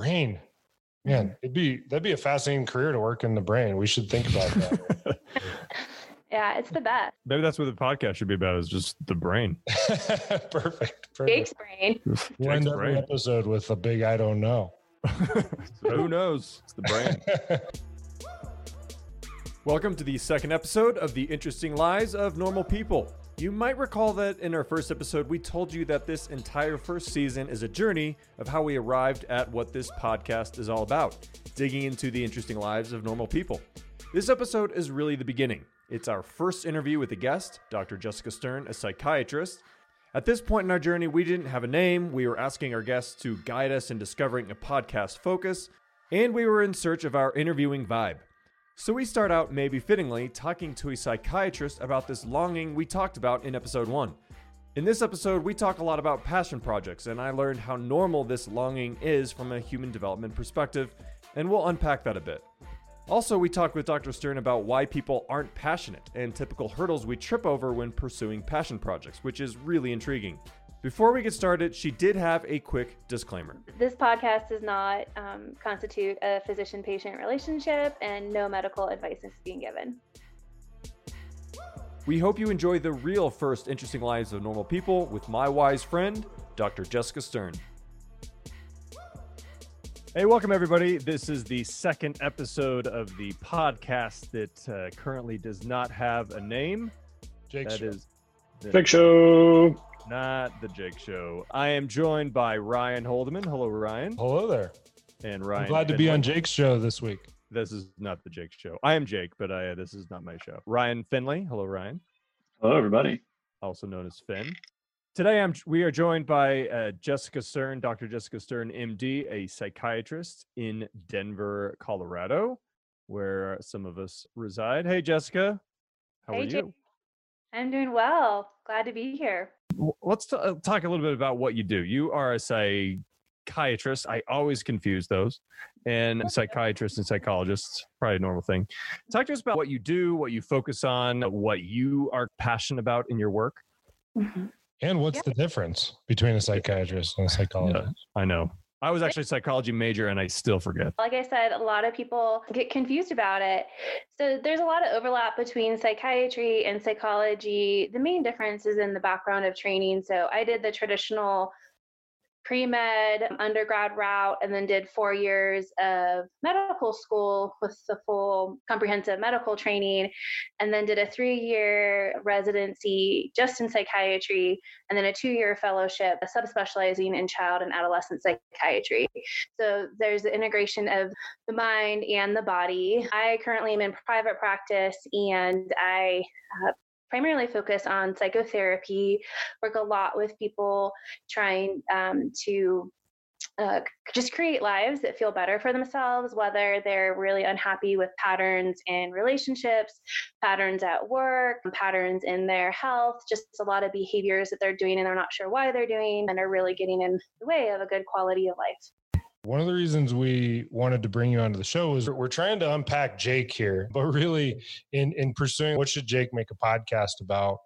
brain. Man, mm-hmm. it'd be that'd be a fascinating career to work in the brain. We should think about that. Yeah, it's the best. Maybe that's what the podcast should be about is just the brain. perfect. Perfect. Jake's brain. We'll end Jake's every episode with a big I don't know. So who knows? It's the brain. Welcome to the second episode of The Interesting Lives of Normal People. You might recall that in our first episode, we told you that this entire first season is a journey of how we arrived at what this podcast is all about digging into the interesting lives of normal people. This episode is really the beginning. It's our first interview with a guest, Dr. Jessica Stern, a psychiatrist. At this point in our journey, we didn't have a name. We were asking our guests to guide us in discovering a podcast focus, and we were in search of our interviewing vibe. So we start out, maybe fittingly, talking to a psychiatrist about this longing we talked about in episode one. In this episode, we talk a lot about passion projects, and I learned how normal this longing is from a human development perspective, and we'll unpack that a bit. Also, we talk with Dr. Stern about why people aren't passionate and typical hurdles we trip over when pursuing passion projects, which is really intriguing. Before we get started, she did have a quick disclaimer. This podcast does not um, constitute a physician patient relationship, and no medical advice is being given. We hope you enjoy the real first interesting lives of normal people with my wise friend, Dr. Jessica Stern. Hey, welcome everybody. This is the second episode of the podcast that uh, currently does not have a name. Jake, That Show. is the- Big show. Not the Jake Show. I am joined by Ryan Holdeman. Hello, Ryan. hello there. And Ryan. I'm glad to be Finley. on Jake's show this week. This is not the Jake Show. I am Jake, but I, this is not my show. Ryan Finley. Hello, Ryan. Hello, everybody. also known as Finn. Today, I'm we are joined by uh, Jessica Stern, Dr. Jessica Stern, MD, a psychiatrist in Denver, Colorado, where some of us reside. Hey, Jessica, how Hey, are Jake. you? I'm doing well. Glad to be here. Let's t- uh, talk a little bit about what you do. You are a psychiatrist. I always confuse those, and psychiatrists and psychologists, probably a normal thing. Talk to us about what you do, what you focus on, what you are passionate about in your work. And what's Yeah. the difference between a psychiatrist and a psychologist? I know. I was actually a psychology major, and I still forget. Like I said, a lot of people get confused about it. So there's a lot of overlap between psychiatry and psychology. The main difference is in the background of training. So I did the traditional pre med undergrad route and then did four years of medical school with the full comprehensive medical training, and then did a three year residency just in psychiatry, and then a two year fellowship subspecializing in child and adolescent psychiatry. So there's the integration of the mind and the body. I currently am in private practice and I uh, primarily focus on psychotherapy, work a lot with people trying um, to uh, just create lives that feel better for themselves, whether they're really unhappy with patterns in relationships, patterns at work, patterns in their health, just a lot of behaviors that they're doing and they're not sure why they're doing and are really getting in the way of a good quality of life. One of the reasons we wanted to bring you onto the show is we're trying to unpack Jake here, but really in in pursuing what should Jake make a podcast about?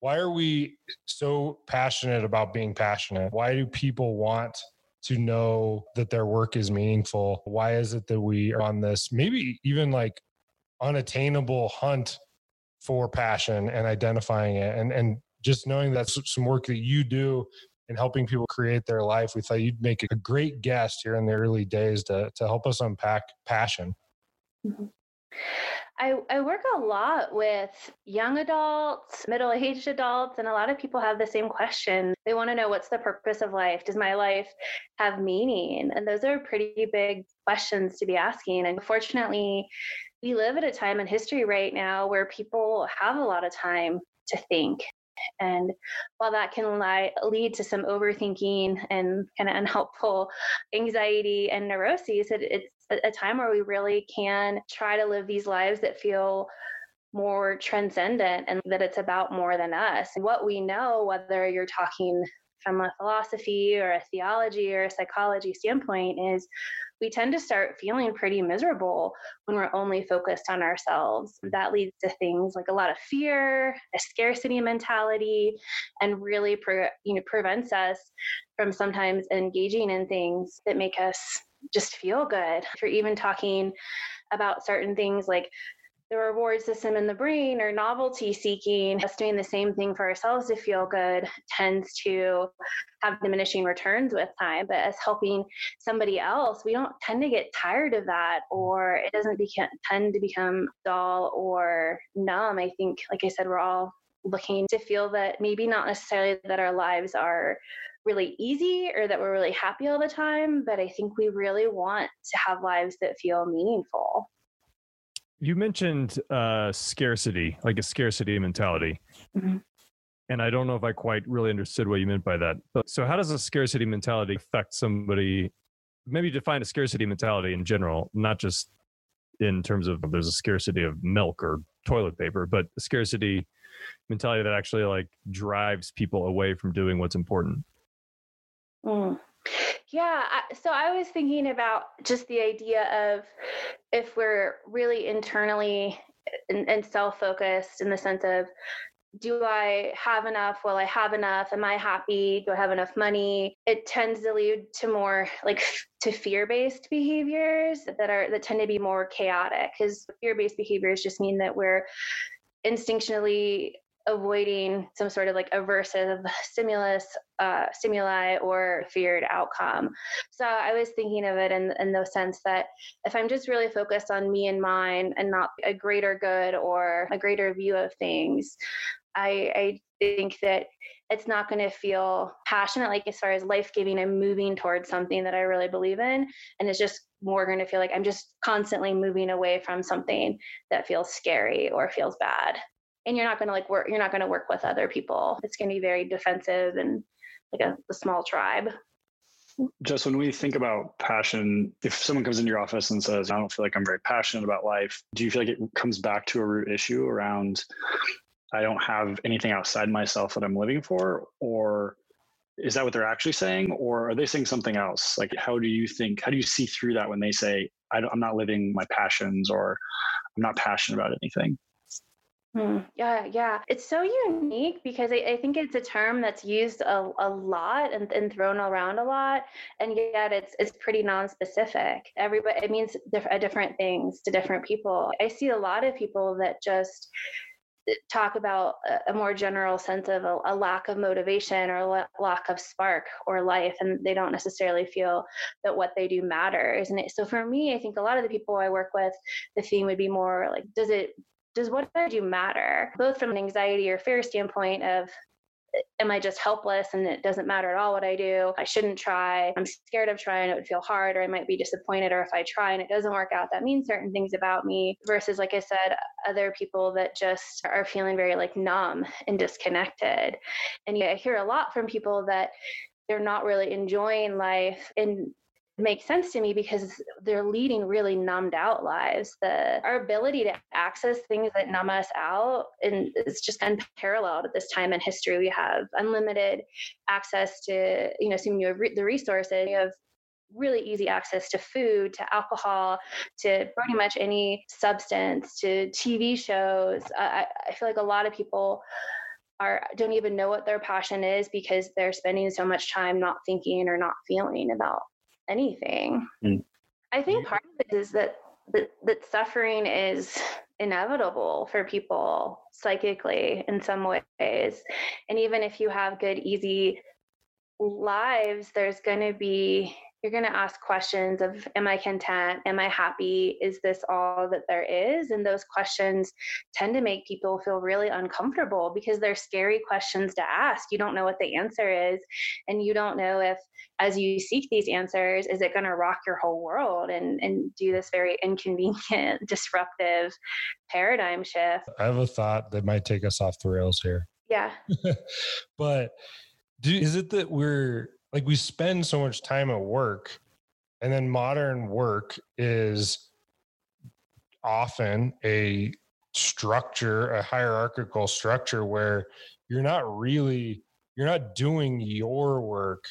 Why are we so passionate about being passionate? Why do people want to know that their work is meaningful? Why is it that we are on this maybe even like unattainable hunt for passion and identifying it and and just knowing that's some work that you do and helping people create their life. We thought you'd make a great guest here in the early days to, to help us unpack passion. Mm-hmm. I, I work a lot with young adults, middle aged adults, and a lot of people have the same question. They want to know what's the purpose of life? Does my life have meaning? And those are pretty big questions to be asking. And fortunately, we live at a time in history right now where people have a lot of time to think. And while that can lie, lead to some overthinking and kind of unhelpful anxiety and neuroses, it, it's a, time where we really can try to live these lives that feel more transcendent and that it's about more than us. What we know, whether you're talking from a philosophy or a theology or a psychology standpoint, is we tend to start feeling pretty miserable when we're only focused on ourselves. Mm. That leads to things like a lot of fear, a scarcity mentality, and really pre- you know prevents us from sometimes engaging in things that make us just feel good. If you're even talking about certain things like the reward system in the brain or novelty seeking, us doing the same thing for ourselves to feel good tends to have diminishing returns with time. But as helping somebody else, we don't tend to get tired of that or it doesn't tend to become dull or numb. I think, like I said, we're all looking to feel that maybe not necessarily that our lives are really easy or that we're really happy all the time, but I think we really want to have lives that feel meaningful. You mentioned uh, scarcity, like a scarcity mentality. Mm-hmm. And I don't know if I quite really understood what you meant by that. But, so, how does a scarcity mentality affect somebody? Maybe define a scarcity mentality in general, not just in terms of there's a scarcity of milk or toilet paper, but a scarcity mentality that actually like drives people away from doing what's important. Mm. Yeah. So I was thinking about just the idea of if we're really internally and, and self focused in the sense of, do I have enough? Will I have enough? Am I happy? Do I have enough money? It tends to lead to more like to fear-based behaviors that are that tend to be more chaotic because fear-based behaviors just mean that we're instinctually avoiding some sort of like aversive stimulus uh, stimuli or feared outcome. So i was thinking of it in, in the sense that if i'm just really focused on me and mine and not a greater good or a greater view of things i, I think that it's not going to feel passionate like as far as life giving and moving towards something that i really believe in. And it's just more going to feel like i'm just constantly moving away from something that feels scary or feels bad and you're not going to like work you're not going to work with other people. It's going to be very defensive and like a, a small tribe. Just when we think about passion if someone comes into your office and says i don't feel like i'm very passionate about life do you feel like it comes back to a root issue around i don't have anything outside myself that i'm living for or is that what they're actually saying or are they saying something else? Like how do you think how do you see through that when they say I am not living my passions or i'm not passionate about anything Hmm. Yeah, yeah. It's so unique because I, I, think it's a term that's used a, a lot and, and thrown around a lot, and yet it's it's pretty non-specific. Everybody it means diff- different things to different people. I see a lot of people that just eh, talk about a, a more general sense of a, a lack of motivation or a lack of spark or life, and they don't necessarily feel that what they do matters. And it, so for me, I think a lot of the people I work with, the theme would be more like, does it does what I do matter? Both from an anxiety or fear standpoint of am I just helpless and it doesn't matter at all what I do? I shouldn't try. I'm scared of trying. It would feel hard, or I might be disappointed. Or if I try and it doesn't work out, that means certain things about me. Versus, like I said, other people that just are feeling very like numb and disconnected. And yeah, I hear a lot from people that they're not really enjoying life and makes sense to me because they're leading really numbed out lives. The our ability to access things that numb us out and it's just unparalleled at this time in history. We have unlimited access to, you know, assuming you have re- the resources, you have really easy access to food, to alcohol, to pretty much any substance, to TV shows. I, I feel like a lot of people are don't even know what their passion is because they're spending so much time not thinking or not feeling about anything. Mm. I think part of it is that, that that suffering is inevitable for people psychically in some ways. And even if you have good, easy lives, there's going to be you're going to ask questions of am i content? Am i happy? Is this all that there is? And those questions tend to make people feel really uncomfortable because they're scary questions to ask. You don't know what the answer is and you don't know if as you seek these answers is it going to rock your whole world and and do this very inconvenient disruptive paradigm shift. I have a thought that might take us off the rails here. Yeah. But do, is it that we're like we spend so much time at work and then modern work is often a structure a hierarchical structure where you're not really you're not doing your work.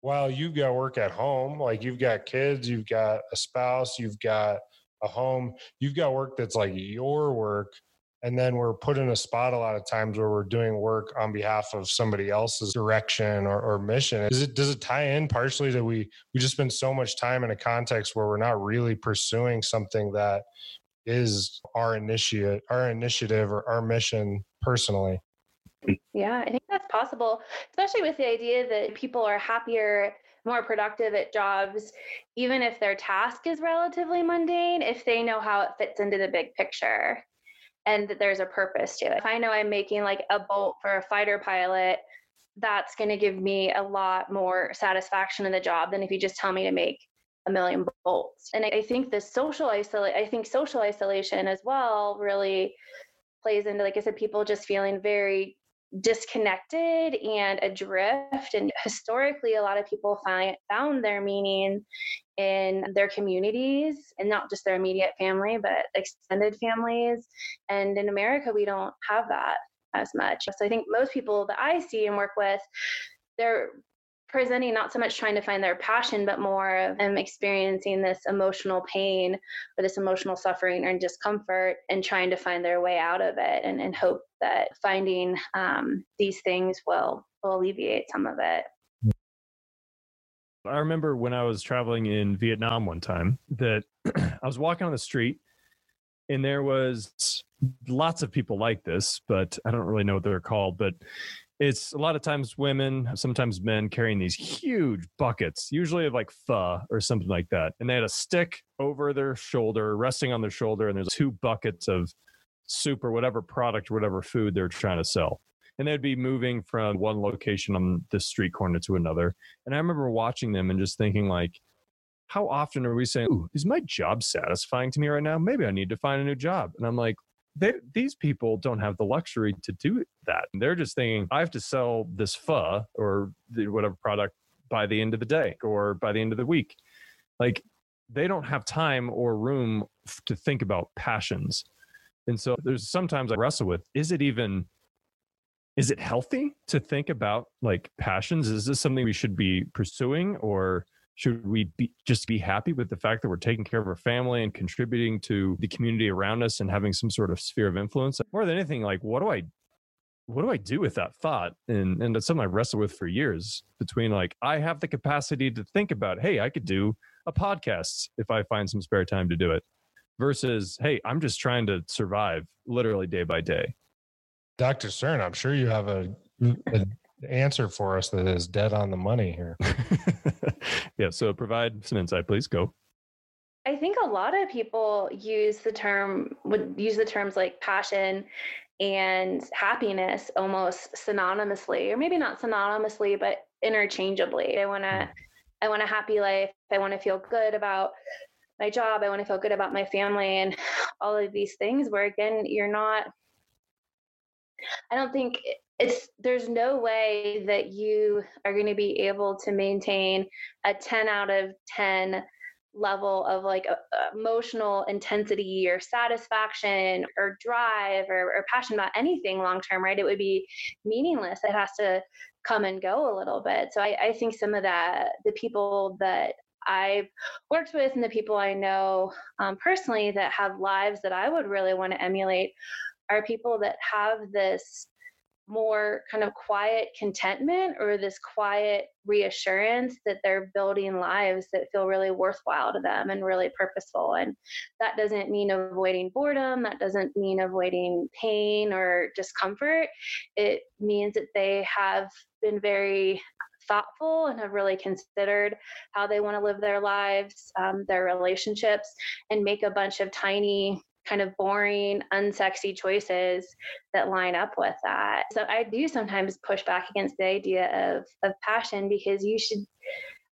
While you've got work at home like you've got kids you've got a spouse you've got a home you've got work that's like your work and then we're put in a spot a lot of times where we're doing work on behalf of somebody else's direction or, or mission. Is it does it tie in partially that we we just spend so much time in a context where we're not really pursuing something that is our initiate our initiative or our mission personally? Yeah i think that's possible especially with the idea that people are happier more productive at jobs even if their task is relatively mundane if they know how it fits into the big picture and that there's a purpose to it. If I know I'm making like a bolt for a fighter pilot, that's going to give me a lot more satisfaction in the job than if you just tell me to make a million bolts. And I think the social isolate I think social isolation as well really plays into like I said people just feeling very disconnected and adrift and historically a lot of people find found their meaning in their communities and not just their immediate family but extended families and in america we don't have that as much so i think most people that i see and work with they're presenting not so much trying to find their passion, but more of them experiencing this emotional pain or this emotional suffering and discomfort and trying to find their way out of it and, and hope that finding um, these things will, will alleviate some of it. I remember when I was traveling in Vietnam one time that I was walking on the street and there was lots of people like this, but I don't really know what they're called, but it's a lot of times women, sometimes men carrying these huge buckets, usually of like pho or something like that. And they had a stick over their shoulder, resting on their shoulder, and there's two buckets of soup or whatever product or whatever food they're trying to sell. And they'd be moving from one location on this street corner to another. And I remember watching them and just thinking, like, how often are we saying, is my job satisfying to me right now? Maybe I need to find a new job. And I'm like, they, these people don't have the luxury to do that. They're just thinking, I have to sell this pho or whatever product by the end of the day or by the end of the week. Like they don't have time or room to think about passions. And so there's sometimes I wrestle with is it even is it healthy to think about like passions? Is this something we should be pursuing or should we be just be happy with the fact that we're taking care of our family and contributing to the community around us and having some sort of sphere of influence? More than anything, like what do I what do I do with that thought? And and that's something I've wrestled with for years between like I have the capacity to think about, hey, I could do a podcast if I find some spare time to do it. Versus, hey, I'm just trying to survive literally day by day. Dr. Stern, I'm sure you have a, a answer for us that is dead on the money here. yeah. So provide some insight, please. Go. I think a lot of people use the term would use the terms like passion and happiness almost synonymously, or maybe not synonymously, but interchangeably. I want to, hmm. I want a happy life. I want to feel good about my job. I want to feel good about my family and all of these things. Where again, you're not. I don't think it's there's no way that you are going to be able to maintain a 10 out of 10 level of like emotional intensity or satisfaction or drive or, or passion about anything long term right? It would be meaningless. It has to come and go a little bit. So I, I think some of that the people that I've worked with and the people I know um, personally that have lives that I would really want to emulate are people that have this more kind of quiet contentment or this quiet reassurance that they're building lives that feel really worthwhile to them and really purposeful. And that doesn't mean avoiding boredom, that doesn't mean avoiding pain or discomfort. It means that they have been very thoughtful and have really considered how they want to live their lives, um, their relationships, and make a bunch of tiny kind of boring, unsexy choices that line up with that. So I do sometimes push back against the idea of of passion because you should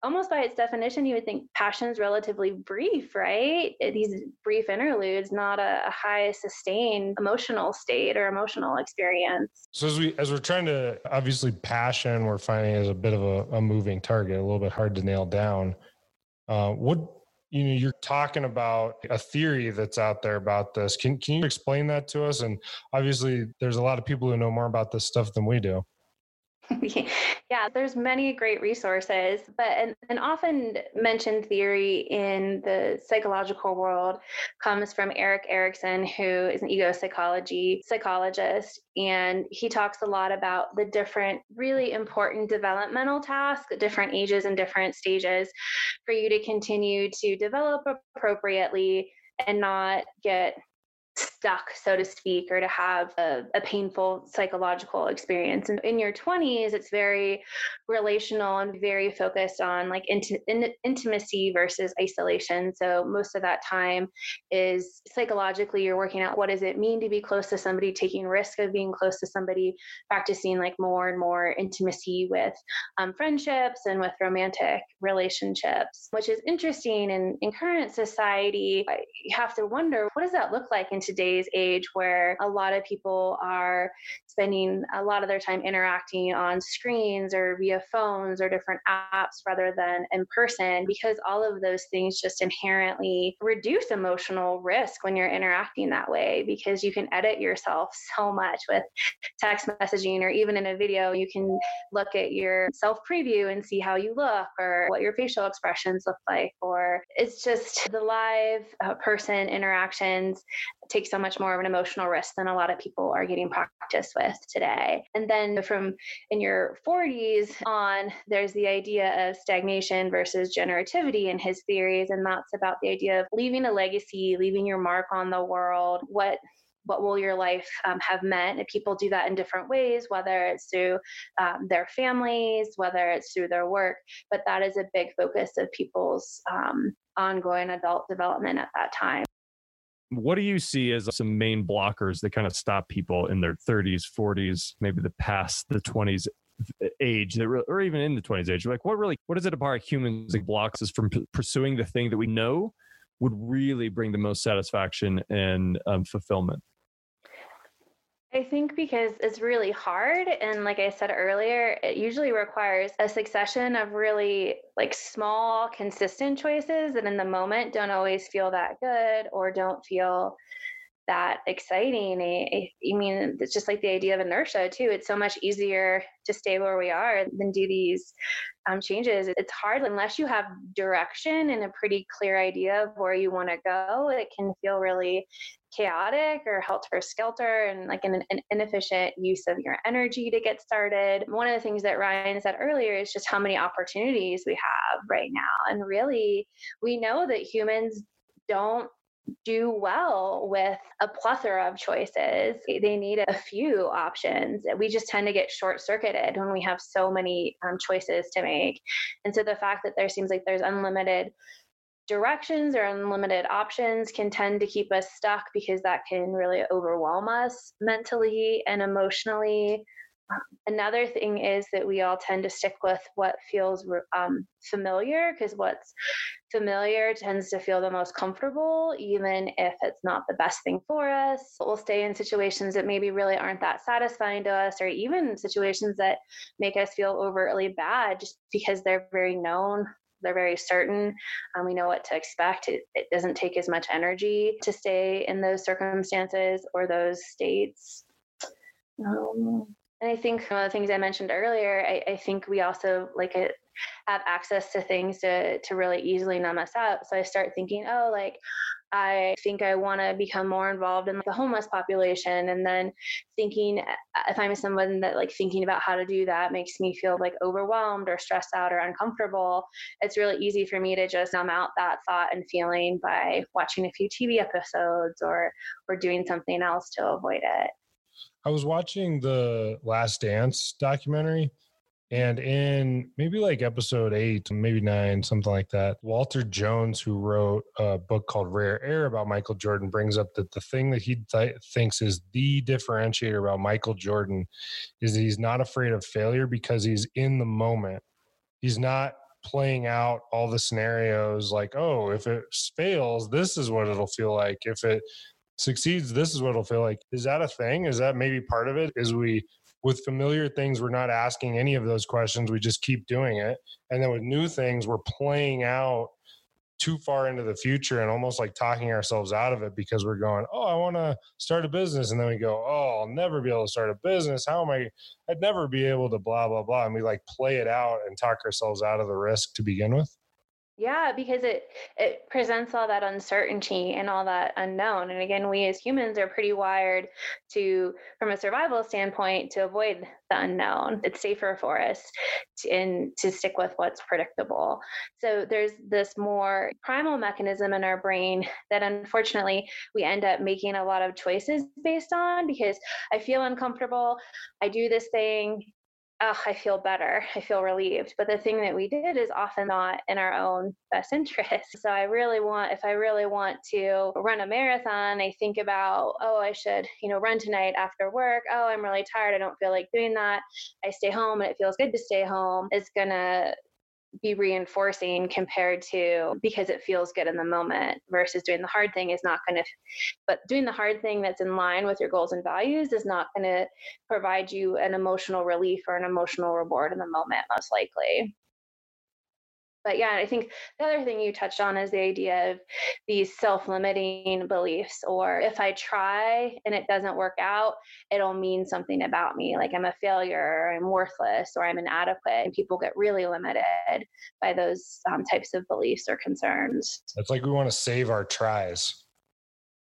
almost by its definition, you would think passion is relatively brief, right? These brief interludes, not a, a, high sustained emotional state or emotional experience. So as we as we're trying to obviously passion, we're finding is a bit of a, a moving target, a little bit hard to nail down. Uh, what you know you're talking about a theory that's out there about this. Can, can you explain that to us? And obviously there's a lot of people who know more about this stuff than we do yeah, there's many great resources, but an, an often mentioned theory in the psychological world comes from Erik Erikson, who is an ego psychology psychologist, and he talks a lot about the different really important developmental tasks at different ages and different stages for you to continue to develop appropriately and not get stuck, so to speak, or to have a, a, painful psychological experience. And in your 20s, it's very relational and very focused on like in, intimacy versus isolation. So most of that time is psychologically, you're working out what does it mean to be close to somebody, taking risk of being close to somebody, practicing like more and more intimacy with um, friendships and with romantic relationships, which is interesting. And in current society, you have to wonder what does that look like in today's age where a lot of people are spending a lot of their time interacting on screens or via phones or different apps rather than in person because all of those things just inherently reduce emotional risk when you're interacting that way because you can edit yourself so much with text messaging or even in a video you can look at your self preview and see how you look or what your facial expressions look like or it's just the live uh, person interactions take so much more of an emotional risk than a lot of people are getting practice with today. And then from in your 40s on, there's the idea of stagnation versus generativity in his theories. And that's about the idea of leaving a legacy, leaving your mark on the world. What what will your life um, have meant? And people do that in different ways, whether it's through um, their families, whether it's through their work. But that is a big focus of people's um, ongoing adult development at that time. What do you see as some main blockers that kind of stop people in their 30s, 40s, maybe the past the 20s age that or even in the 20s age? Like what really what is it about humans that blocks us from p- pursuing the thing that we know would really bring the most satisfaction and um, fulfillment I think because it's really hard. And like I said earlier, it usually requires a succession of really like small, consistent choices that in the moment don't always feel that good or don't feel that exciting. I, I, mean, it's just like the idea of inertia too. It's so much easier to stay where we are than do these um, changes. It's hard unless you have direction and a pretty clear idea of where you want to go. It can feel really chaotic or helter skelter and like an, an, inefficient use of your energy to get started. One of the things that Ryan said earlier is just how many opportunities we have right now. And really, we know that humans don't do well with a plethora of choices. They need a few options. We just tend to get short circuited when we have so many um, choices to make. And so the fact that there seems like there's unlimited directions or unlimited options can tend to keep us stuck because that can really overwhelm us mentally and emotionally. Another thing is that we all tend to stick with what feels um, familiar because what's familiar tends to feel the most comfortable, even if it's not the best thing for us. We'll stay in situations that maybe really aren't that satisfying to us, or even situations that make us feel overtly bad just because they're very known. They're very certain. Um, we know what to expect. It, it doesn't take as much energy to stay in those circumstances or those states. Um, and I think one of the things I mentioned earlier, I, I think we also like it have access to things to to really easily numb us out. So I start thinking, oh, like I think I want to become more involved in the homeless population. And then thinking, uh, if I'm someone that like thinking about how to do that makes me feel like overwhelmed or stressed out or uncomfortable, it's really easy for me to just numb out that thought and feeling by watching a few TV episodes or or doing something else to avoid it. I was watching the Last Dance documentary and in maybe like episode eight, maybe nine, something like that, Walter Jones, who wrote a book called Rare Air about Michael Jordan, brings up that the thing that he th- thinks is the differentiator about Michael Jordan is he's not afraid of failure because he's in the moment. He's not playing out all the scenarios like, oh, if it fails, this is what it'll feel like. If it succeeds, this is what it'll feel like. Is that a thing? Is that maybe part of it? Is we with familiar things, we're not asking any of those questions. We just keep doing it. And then with new things, we're playing out too far into the future and almost like talking ourselves out of it because we're going, oh, I want to start a business. And then we go, oh, I'll never be able to start a business. How am I? I'd never be able to blah, blah, blah. And we like play it out and talk ourselves out of the risk to begin with. Yeah, because it it presents all that uncertainty and all that unknown. And again, we as humans are pretty wired to, from a survival standpoint, to avoid the unknown. It's safer for us to, and to stick with what's predictable. So there's this more primal mechanism in our brain that unfortunately we end up making a lot of choices based on because I feel uncomfortable. I do this thing oh, I feel better. I feel relieved. But the thing that we did is often not in our own best interest. So I really want, if I really want to run a marathon, I think about, oh, I should, you know, run tonight after work. Oh, I'm really tired. I don't feel like doing that. I stay home and it feels good to stay home. It's going to be reinforcing compared to because it feels good in the moment versus doing the hard thing is not going to but doing the hard thing that's in line with your goals and values is not going to provide you an emotional relief or an emotional reward in the moment most likely but yeah, I think the other thing you touched on is the idea of these self limiting beliefs, or if I try and it doesn't work out, it'll mean something about me. Like I'm a failure, or I'm worthless, or I'm inadequate. And people get really limited by those um, types of beliefs or concerns. It's like we want to save our tries.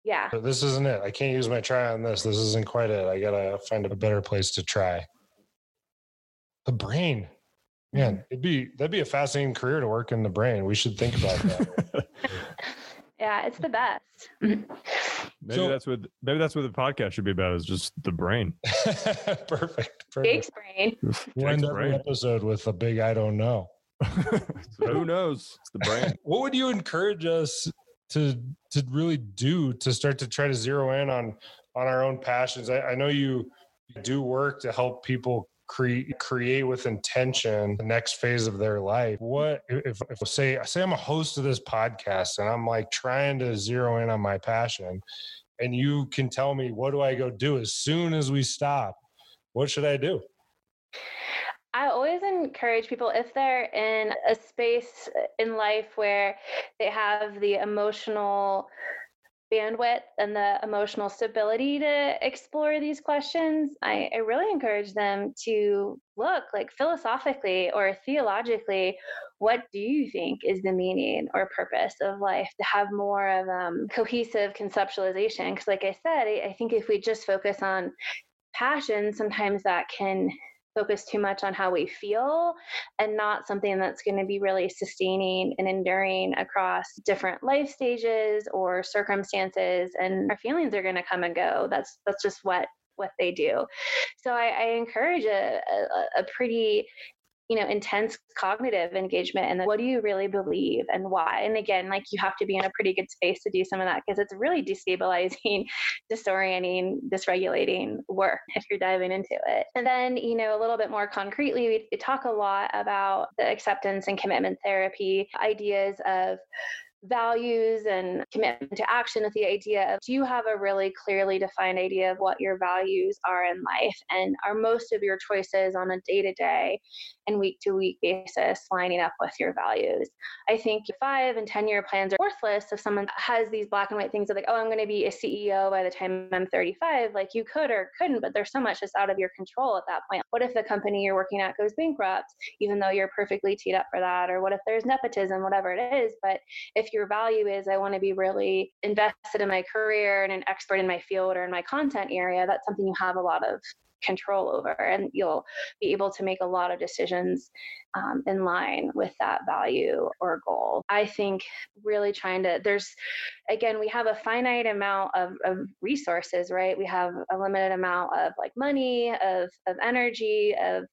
Yeah. But this isn't it. I can't use my try on this. This isn't quite it. I got to find a better place to try. The brain. Man, it'd be that'd be a fascinating career to work in the brain. We should think about that. yeah, it's the best. maybe so, that's what maybe that's what the podcast should be about is just the brain. perfect. perfect. Jake's brain. We'll end every episode with a big I don't know. so who knows? It's the brain. what would you encourage us to to really do to start to try to zero in on on our own passions? I, I know you do work to help people create create with intention the next phase of their life. What if, if say say i'm a host of this podcast and i'm like trying to zero in on my passion and you can tell me what do i go do as soon as we stop? What should i do? I always encourage people if they're in a space in life where they have the emotional bandwidth and the emotional stability to explore these questions, I, I, really encourage them to look like philosophically or theologically, what do you think is the meaning or purpose of life to have more of um, cohesive conceptualization? Because, like I said, I, I think if we just focus on passion, sometimes that can focus too much on how we feel and not something that's going to be really sustaining and enduring across different life stages or circumstances and our feelings are going to come and go. That's that's just what what they do. So i, I encourage a, a, a pretty you know intense cognitive engagement and what do you really believe and why? And again like you have to be in a pretty good space to do some of that because it's really destabilizing disorienting dysregulating work if you're diving into it. And then you know a little bit more concretely we talk a lot about the acceptance and commitment therapy ideas of values and commitment to action with the idea of do you have a really clearly defined idea of what your values are in life? And are most of your choices on a day to day and week to week basis lining up with your values? I think five and ten year plans are worthless if someone has these black and white things of like oh i'm going to be a ceo by the time i'm 35 like you could or couldn't but there's so much that's out of your control at that point. What if the company you're working at goes bankrupt even though you're perfectly teed up for that? Or what if there's nepotism whatever it is but if your value is I want to be really invested in my career and an expert in my field or in my content area, that's something you have a lot of control over and you'll be able to make a lot of decisions um, in line with that value or goal. I think really trying to there's again we have a finite amount of, of resources right? We have a limited amount of like money of, of energy of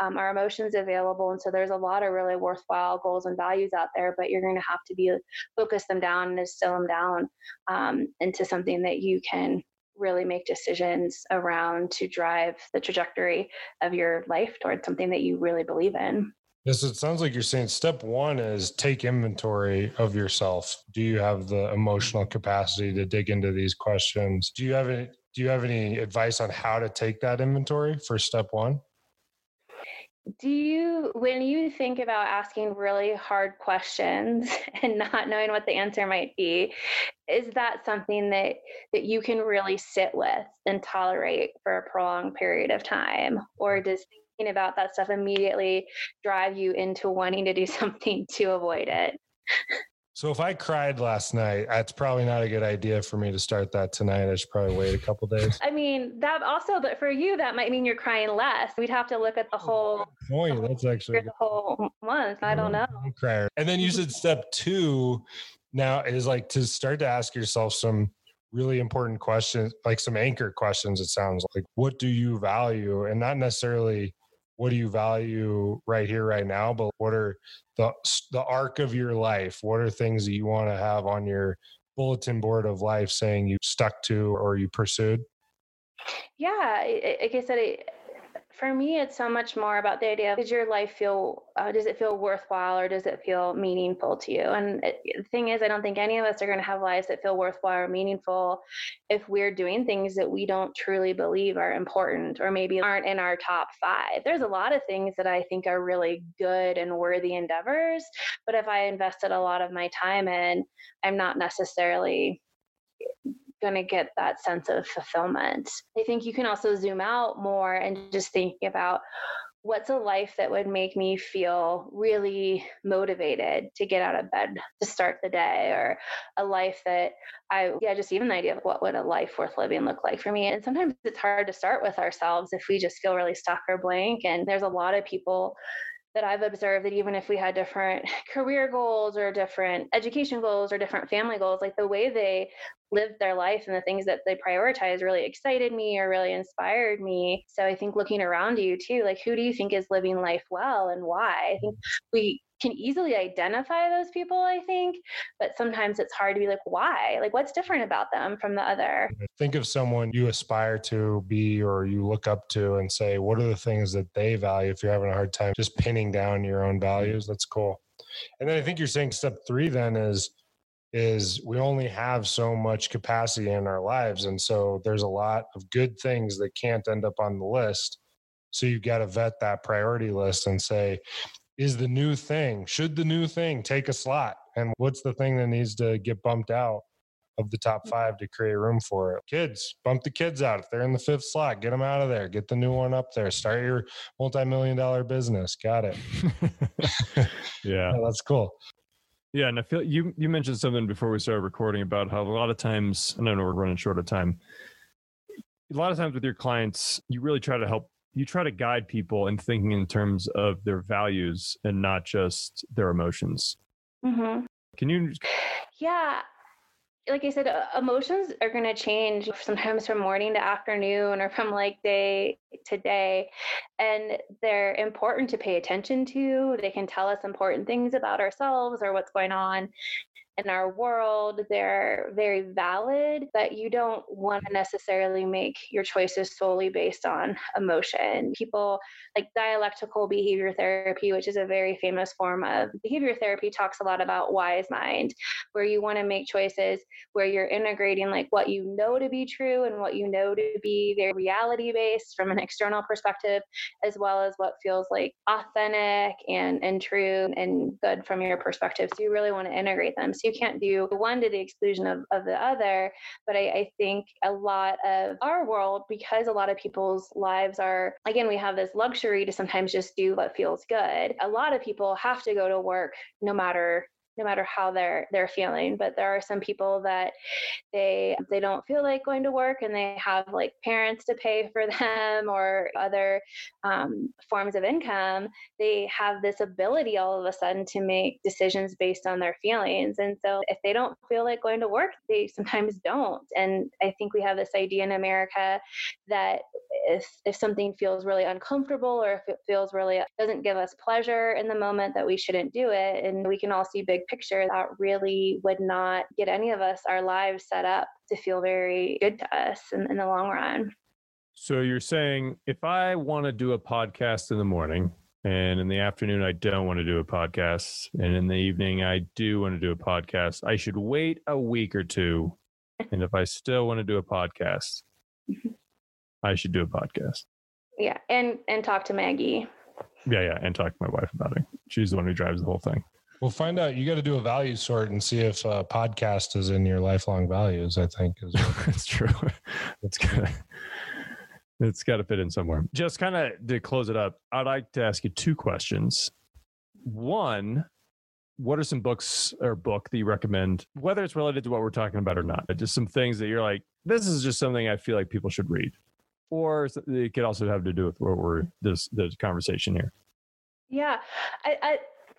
um, our emotions available and so there's a lot of really worthwhile goals and values out there but you're going to have to be focus them down and distill them down um, into something that you can really make decisions around to drive the trajectory of your life towards something that you really believe in. Yes, it sounds like you're saying step one is take inventory of yourself. Do you have the emotional capacity to dig into these questions? Do you have any do you have any advice on how to take that inventory for step one? Do you when you think about asking really hard questions and not knowing what the answer might be is that something that that you can really sit with and tolerate for a prolonged period of time? Or does thinking about that stuff immediately drive you into wanting to do something to avoid it so if I cried last night, that's probably not a good idea for me to start that tonight. I should probably wait a couple days. I mean, that also, but for you, that might mean you're crying less. We'd have to look at the whole point. That's actually the whole month. I don't know. Crier. And then you said step two now is like to start to ask yourself some really important questions, like some anchor questions. It sounds like what do you value, and not necessarily what do you value right here right now but what are the the arc of your life? What are things that you want to have on your bulletin board of life saying you stuck to or you pursued? Yeah like i said for me, it's so much more about the idea of does your life feel, uh, does it feel worthwhile or does it feel meaningful to you? And it, the thing is, I don't think any of us are going to have lives that feel worthwhile or meaningful if we're doing things that we don't truly believe are important or maybe aren't in our top five. There's a lot of things that I think are really good and worthy endeavors, but if I invested a lot of my time in, I'm not necessarily going to get that sense of fulfillment. I think you can also zoom out more and just thinking about what's a life that would make me feel really motivated to get out of bed to start the day or a life that I yeah just even the idea of what would a life worth living look like for me and sometimes it's hard to start with ourselves if we just feel really stuck or blank and there's a lot of people that I've observed that even if we had different career goals or different education goals or different family goals, like the way they lived their life and the things that they prioritize really excited me or really inspired me. So I think looking around you too, like who do you think is living life well and why? I think we can easily identify those people, I think, but sometimes it's hard to be like, why? Like, what's different about them from the other? Think of someone you aspire to be or you look up to and say, what are the things that they value if you're having a hard time just pinning down your own mm-hmm. values? That's cool. And then I think you're saying step three then is, is we only have so much capacity in our lives. And so there's a lot of good things that can't end up on the list. So you've got to vet that priority list and say, is the new thing. Should the new thing take a slot? And what's the thing that needs to get bumped out of the top mm. five to create room for it? Kids, bump the kids out. If they're in the fifth slot, get them out of there. Get the new one up there. Start your multi million dollar business. Got it. yeah. yeah. That's cool. Yeah, and I feel you you mentioned something before we started recording about how a lot of times, and I know we're running short of time. A lot of times with your clients, you really try to help you try to guide people in thinking in terms of their values and not just their emotions. Mm-hmm. Can you? Yeah. Like I said, emotions are going to change sometimes from morning to afternoon or from like day to day. And they're important to pay attention to. They can tell us important things about ourselves or what's going on in our world. They're very valid, but you don't want to necessarily make your choices solely based on emotion. People like dialectical behavior therapy, which is a very famous form of behavior therapy, talks a lot about wise mind, where you want to make choices where you're integrating like what you know to be true and what you know to be very reality based from an external perspective, as well as what feels like authentic and, and true and good from your perspective. So you really want to integrate them. So you can't do one to the exclusion of, of the other. But I, I think a lot of our world, because a lot of people's lives are, again, we have this luxury to sometimes just do what feels good. A lot of people have to go to work no matter no matter how they're they're feeling but there are some people that they they don't feel like going to work and they have like parents to pay for them or other um, forms of income they have this ability all of a sudden to make decisions based on their feelings. And so if they don't feel like going to work they sometimes don't. And i think we have this idea in america that if if something feels really uncomfortable or if it feels really doesn't give us pleasure in the moment that we shouldn't do it. And we can all see big picture that really would not get any of us our lives set up to feel very good to us in, in the long run so you're saying if i want to do a podcast in the morning and in the afternoon i don't want to do a podcast and in the evening i do want to do a podcast i should wait a week or two and if i still want to do a podcast mm-hmm. I should do a podcast. Yeah, and and talk to Maggie. Yeah, yeah, and talk to my wife about it. She's the one who drives the whole thing. We'll find out. You got to do a value sort and see if uh, podcast is in your lifelong values. I think is That's true. That's good. It's got to fit in somewhere. Just kind of to close it up, I'd like to ask you two questions. One, what are some books or book that you recommend, whether it's related to what we're talking about or not? Just some things that you're like, this is just something I feel like people should read, or it could also have to do with what we're this this conversation here. Yeah, I, I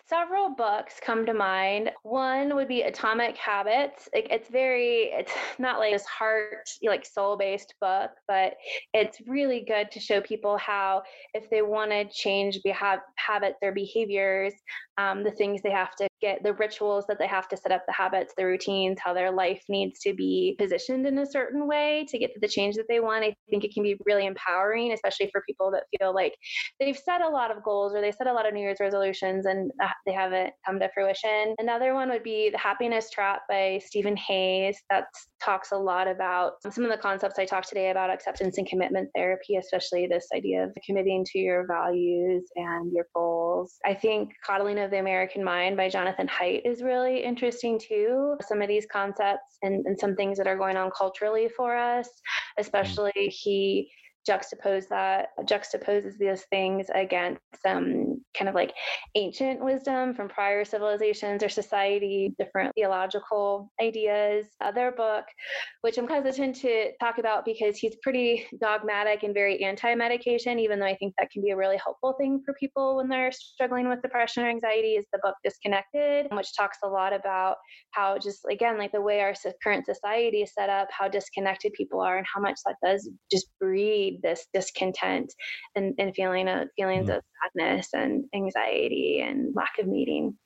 several books come to mind. One would be Atomic Habits. It, it's very, it's not like this heart, like soul based book, but it's really good to show people how, if they want to change beha- habits or behaviors, um, the things they have to get, the rituals that they have to set up, the habits, the routines, how their life needs to be positioned in a certain way to get to the change that they want. I think it can be really empowering, especially for people that feel like they've set a lot of goals or they set a lot of New Year's resolutions and uh, they haven't come to fruition. Another one would be The Happiness Trap by Steven Hayes. That talks a lot about some of the concepts I talked today about acceptance and commitment therapy, especially this idea of committing to your values and your goals. I think Coddling of the American Mind by Jonathan Haidt is really interesting too. Some of these concepts and, and some things that are going on culturally for us, especially he that juxtaposes these things against some kind of like ancient wisdom from prior civilizations or society, different theological ideas. Other book, which I'm hesitant to talk about because he's pretty dogmatic and very anti-medication, even though I think that can be a really helpful thing for people when they're struggling with depression or anxiety, is the book Disconnected, which talks a lot about how just again like the way our current society is set up, how disconnected people are, and how much that does just breed this discontent and, and feeling of feelings mm. of sadness and anxiety and lack of meaning.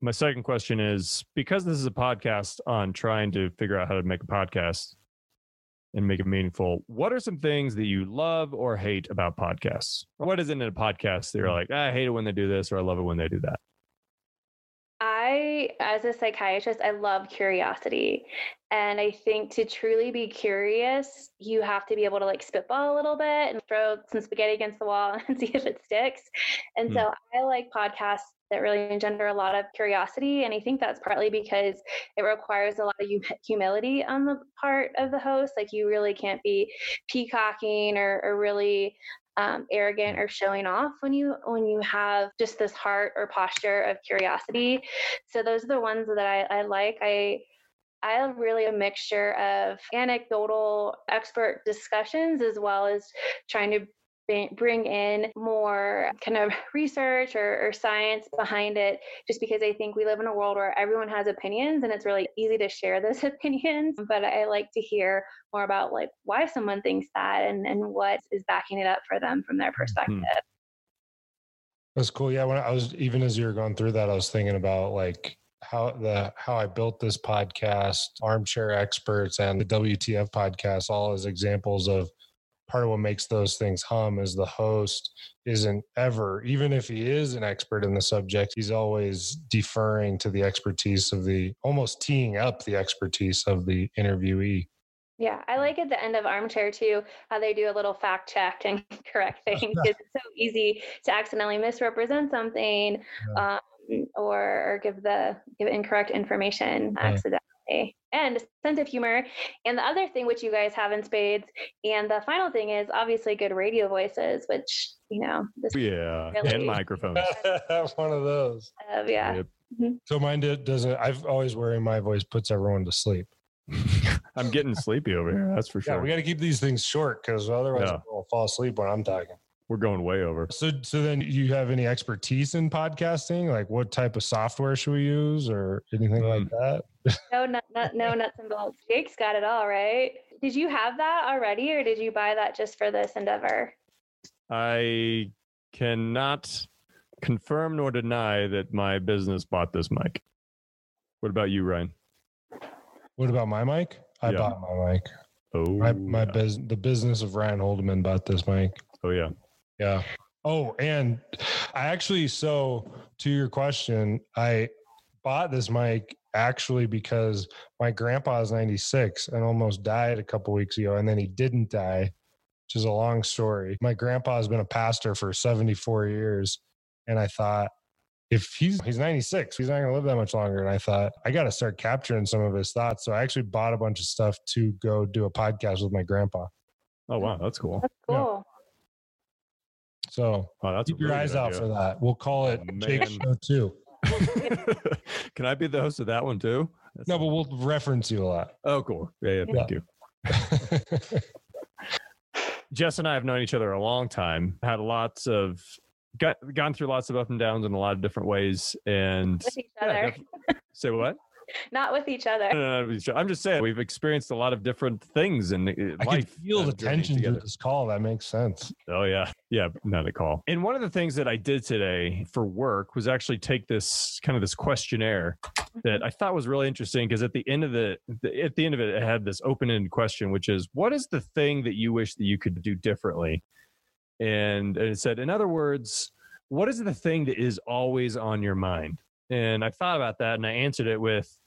My second question is because this is a podcast on trying to figure out how to make a podcast and make it meaningful. What are some things that you love or hate about podcasts? What is in a podcast that you're like, I hate it when they do this, or I love it when they do that? I, as a psychiatrist, I love curiosity. And I think to truly be curious, you have to be able to like spitball a little bit and throw some spaghetti against the wall and see if it sticks. And mm. so I like podcasts that really engender a lot of curiosity. And I think that's partly because it requires a lot of humility on the part of the host. Like you really can't be peacocking or, or really um, arrogant or showing off when you when you have just this heart or posture of curiosity. So those are the ones that I, I like. I I have really a mixture of anecdotal expert discussions as well as trying to bring in more kind of research or, or, science behind it, just because I think we live in a world where everyone has opinions and it's really easy to share those opinions. But I like to hear more about like why someone thinks that and, and what is backing it up for them from their mm-hmm. perspective. Hmm. That's cool. Yeah, when I was even as you were going through that, I was thinking about like how the how I built this podcast, armchair experts, and the WTF podcast, all as examples of part of what makes those things hum is the host isn't ever even if he is an expert in the subject he's always deferring to the expertise of the almost teeing up the expertise of the interviewee yeah, I like at the end of Armchair too how they do a little fact check and correct things. it's so easy to accidentally misrepresent something yeah. um, or, or give the give incorrect information yeah. accidentally and a sense of humor. And the other thing which you guys have in spades, and the final thing is obviously good radio voices, which you know, yeah, really and microphones. One of those. Uh, yeah. Yep. Mm-hmm. So mine doesn't. I've always worry my voice puts everyone to sleep. I'm getting sleepy over here. That's for sure. Yeah, we got to keep these things short because otherwise yeah. will fall asleep when I'm talking. We're going way over. So, so then you have any expertise in podcasting? Like, what type of software should we use, or anything mm. like that? no, not, not, no nuts and bolts. Jake's got it all, right? Did you have that already, or did you buy that just for this endeavor? I cannot confirm nor deny that my business bought this mic. What about you, Ryan? What about my mic? I yeah. bought my mic. Oh, my, my yeah. biz, the business of Ryan Holdeman bought this mic. Oh yeah, yeah. Oh, and I actually, so to your question, I bought this mic actually because my grandpa is 96 and almost died a couple weeks ago, and then he didn't die. which is a long story. My grandpa has been a pastor for 74 years. And I thought, if he's he's 96 he's not going to live that much longer and i thought i got to start capturing some of his thoughts so i actually bought a bunch of stuff to go do a podcast with my grandpa Oh wow, that's cool. That's cool. So Wow, that's keep your really eyes out idea. for that we'll call it Oh, jake man. show too Can I be the host of that one too? That's no but we'll reference you a lot Oh, cool. Yeah, yeah, thank you. Jess and I have known each other a long time. Had lots of got gone through lots of up and downs in a lot of different ways. And With each other, def- say what? not with each other. No, no, no, I'm just saying we've experienced a lot of different things in uh, i can feel the tension together. through this call that makes sense Oh yeah, yeah, not a call. And one of the things that I did today for work was actually take this kind of this questionnaire that I thought was really interesting because at the end of the, the at the end of it, it had this open-ended question, which is, what is the thing that you wish that you could do differently? And, and it said, in other words, what is the thing that is always on your mind? And I thought about that and I answered it with,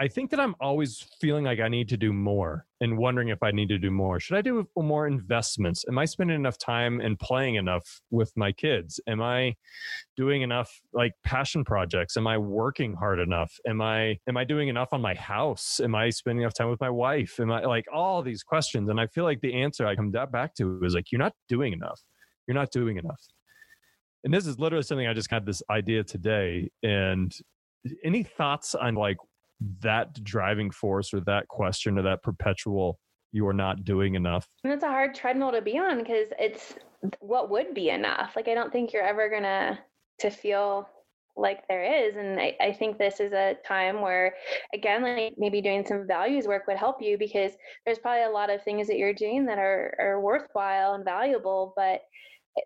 I think that I'm always feeling like I need to do more and wondering if I need to do more. Should I do more investments? Am I spending enough time and playing enough with my kids? Am I doing enough like passion projects? Am I working hard enough? Am I am I doing enough on my house? Am I spending enough time with my wife? Am I like all these questions? And I feel like the answer I come back to is like you're not doing enough. You're not doing enough. And this is literally something I just had this idea today. And any thoughts on like that driving force or that question or that perpetual you are not doing enough And it's a hard treadmill to be on because it's what would be enough. Like I don't think you're ever gonna to feel like there is. And I, I think this is a time where again, like maybe doing some values work would help you because there's probably a lot of things that you're doing that are, are worthwhile and valuable, but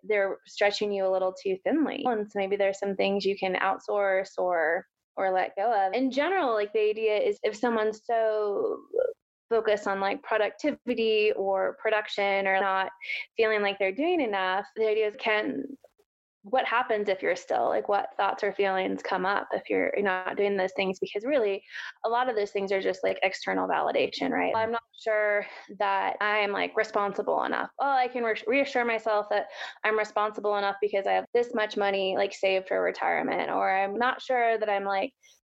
they're stretching you a little too thinly. And so maybe there's some things you can outsource or or let go of. In general, like the idea is if someone's so focused on like productivity or production or not feeling like they're doing enough, the idea is can what happens if you're still like what thoughts or feelings come up if you're not doing those things? Because really a lot of those things are just like external validation right? I'm not sure that i'm like responsible enough. Oh i can re- reassure myself that i'm responsible enough because i have this much money like saved for retirement or i'm not sure that i'm like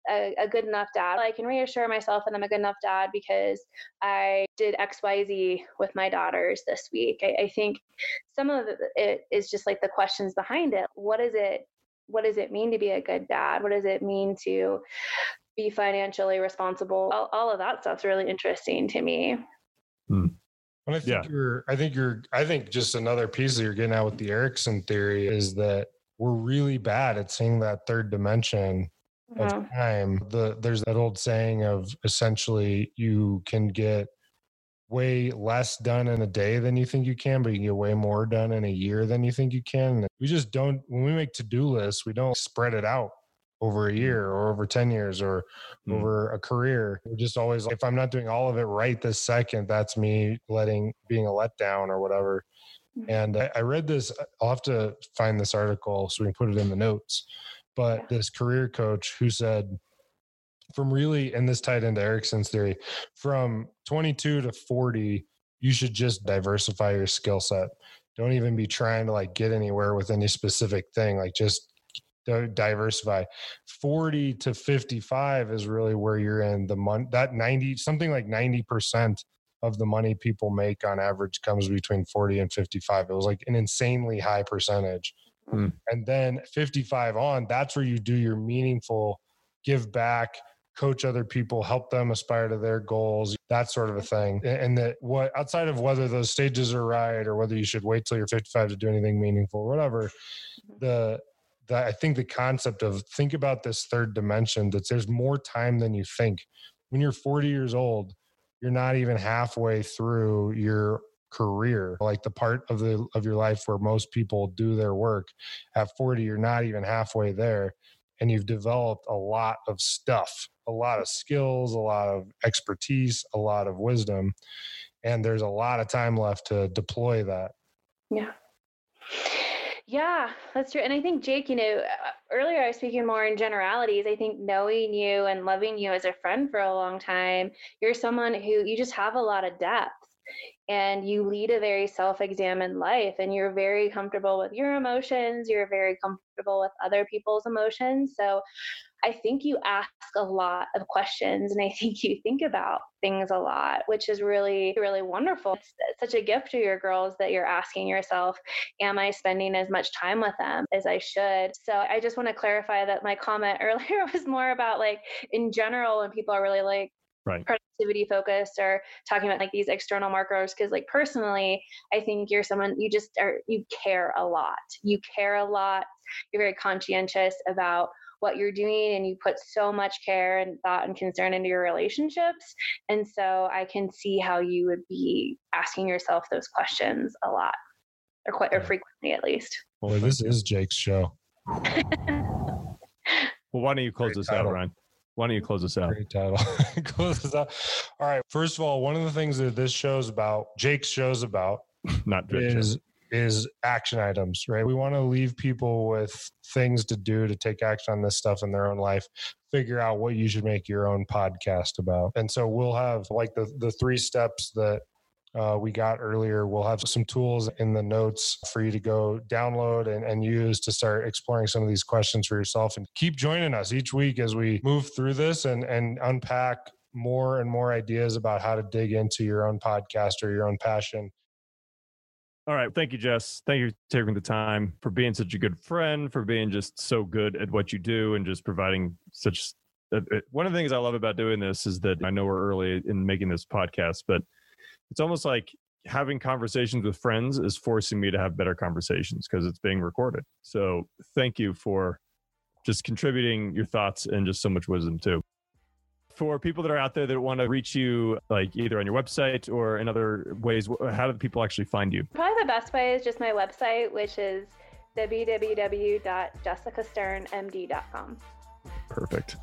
a, a, good enough dad. I can reassure myself that I'm a good enough dad because I did XYZ with my daughters this week. I, I think some of it is just like the questions behind it. What is it? What does it mean to be a good dad? What does it mean to be financially responsible? All, all of that stuff's really interesting to me. Hmm. And I think Yeah. you're, I think you're, I think just another piece that you're getting out with the Erikson theory is that we're really bad at seeing that third dimension of time. The there's that old saying of essentially you can get way less done in a day than you think you can, but you can get way more done in a year than you think you can. We just don't when we make to-do lists, we don't spread it out over a year or over 10 years or Mm. over a career. We're just always if I'm not doing all of it right this second, that's me letting being a letdown or whatever. Mhm. And I, I read this. I'll have to find this article so we can put it in the notes. But this career coach who said, from really, and this tied into Erikson's theory, from 22 to 40, you should just diversify your skill set. Don't even be trying to like get anywhere with any specific thing. Like just diversify. 40 to 55 is really where you're in the month. That 90, something like 90% of the money people make on average comes between 40 and 55. It was like an insanely high percentage. Hmm. And then 55 on, that's where you do your meaningful give back, coach other people, help them aspire to their goals, that sort of a thing. And that what outside of whether those stages are right or whether you should wait till you're 55 to do anything meaningful, or whatever, the the I think the concept of think about this third dimension that there's more time than you think. When you're 40 years old, you're not even halfway through your career like the part of the of your life where most people do their work at 40 you're not even halfway there and you've developed a lot of stuff a lot of skills a lot of expertise a lot of wisdom and there's a lot of time left to deploy that Yeah. Yeah, that's true. And I think, Jake, you know, uh, earlier I was speaking more in generalities. I think knowing you and loving you as a friend for a long time, you're someone who you just have a lot of depth. And you lead a very self-examined life and you're very comfortable with your emotions you're very comfortable with other people's emotions. So i think you ask a lot of questions and i think you think about things a lot which is really really wonderful. It's, it's such a gift to your girls that you're asking yourself am i spending as much time with them as i should? So i just want to clarify that my comment earlier was more about like in general when people are really like right. productivity focused or talking about like these external markers because like personally i think you're someone you just are you care a lot. You care a lot. You're very conscientious about what you're doing and you put so much care and thought and concern into your relationships. And so i can see how you would be asking yourself those questions a lot or quite or frequently at least. Well this is jake's show. Well why don't you close Great this title. out ryan why don't you close us out? Great title. close us out. All right. First of all, one of the things that this show's about, Jake's show's about, not is is action items, right? We want to leave people with things to do to take action on this stuff in their own life. Figure out what you should make your own podcast about. And so we'll have like the the three steps that uh, we got earlier. We'll have some tools in the notes for you to go download and, and use to start exploring some of these questions for yourself. And keep joining us each week as we move through this and, and unpack more and more ideas about how to dig into your own podcast or your own passion. All right. Thank you, Jess. Thank you for taking the time, for being such a good friend, for being just so good at what you do and just providing such. Uh, uh, one of the things I love about doing this is that I know we're early in making this podcast, but it's almost like having conversations with friends is forcing me to have better conversations because it's being recorded. So thank you for just contributing your thoughts and just so much wisdom too. For people that are out there that want to reach you, like either on your website or in other ways, how do people actually find you? Probably the best way is just my website, which is www.jessicasternmd.com. Perfect.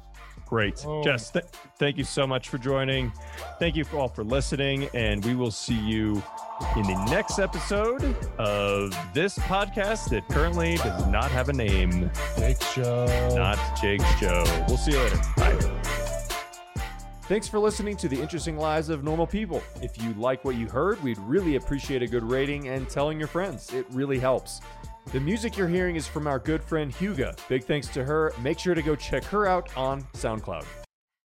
Great. Oh. Jess, th- thank you so much for joining. Thank you all for listening, and we will see you in the next episode of this podcast that currently does not have a name. Jake's Show. Not Jake's Show. We'll see you later. Bye. Thanks for listening to the interesting lives of normal people. If you like what you heard, we'd really appreciate a good rating and telling your friends. It really helps. The music you're hearing is from our good friend Huga. Big thanks to her. Make sure to go check her out on SoundCloud.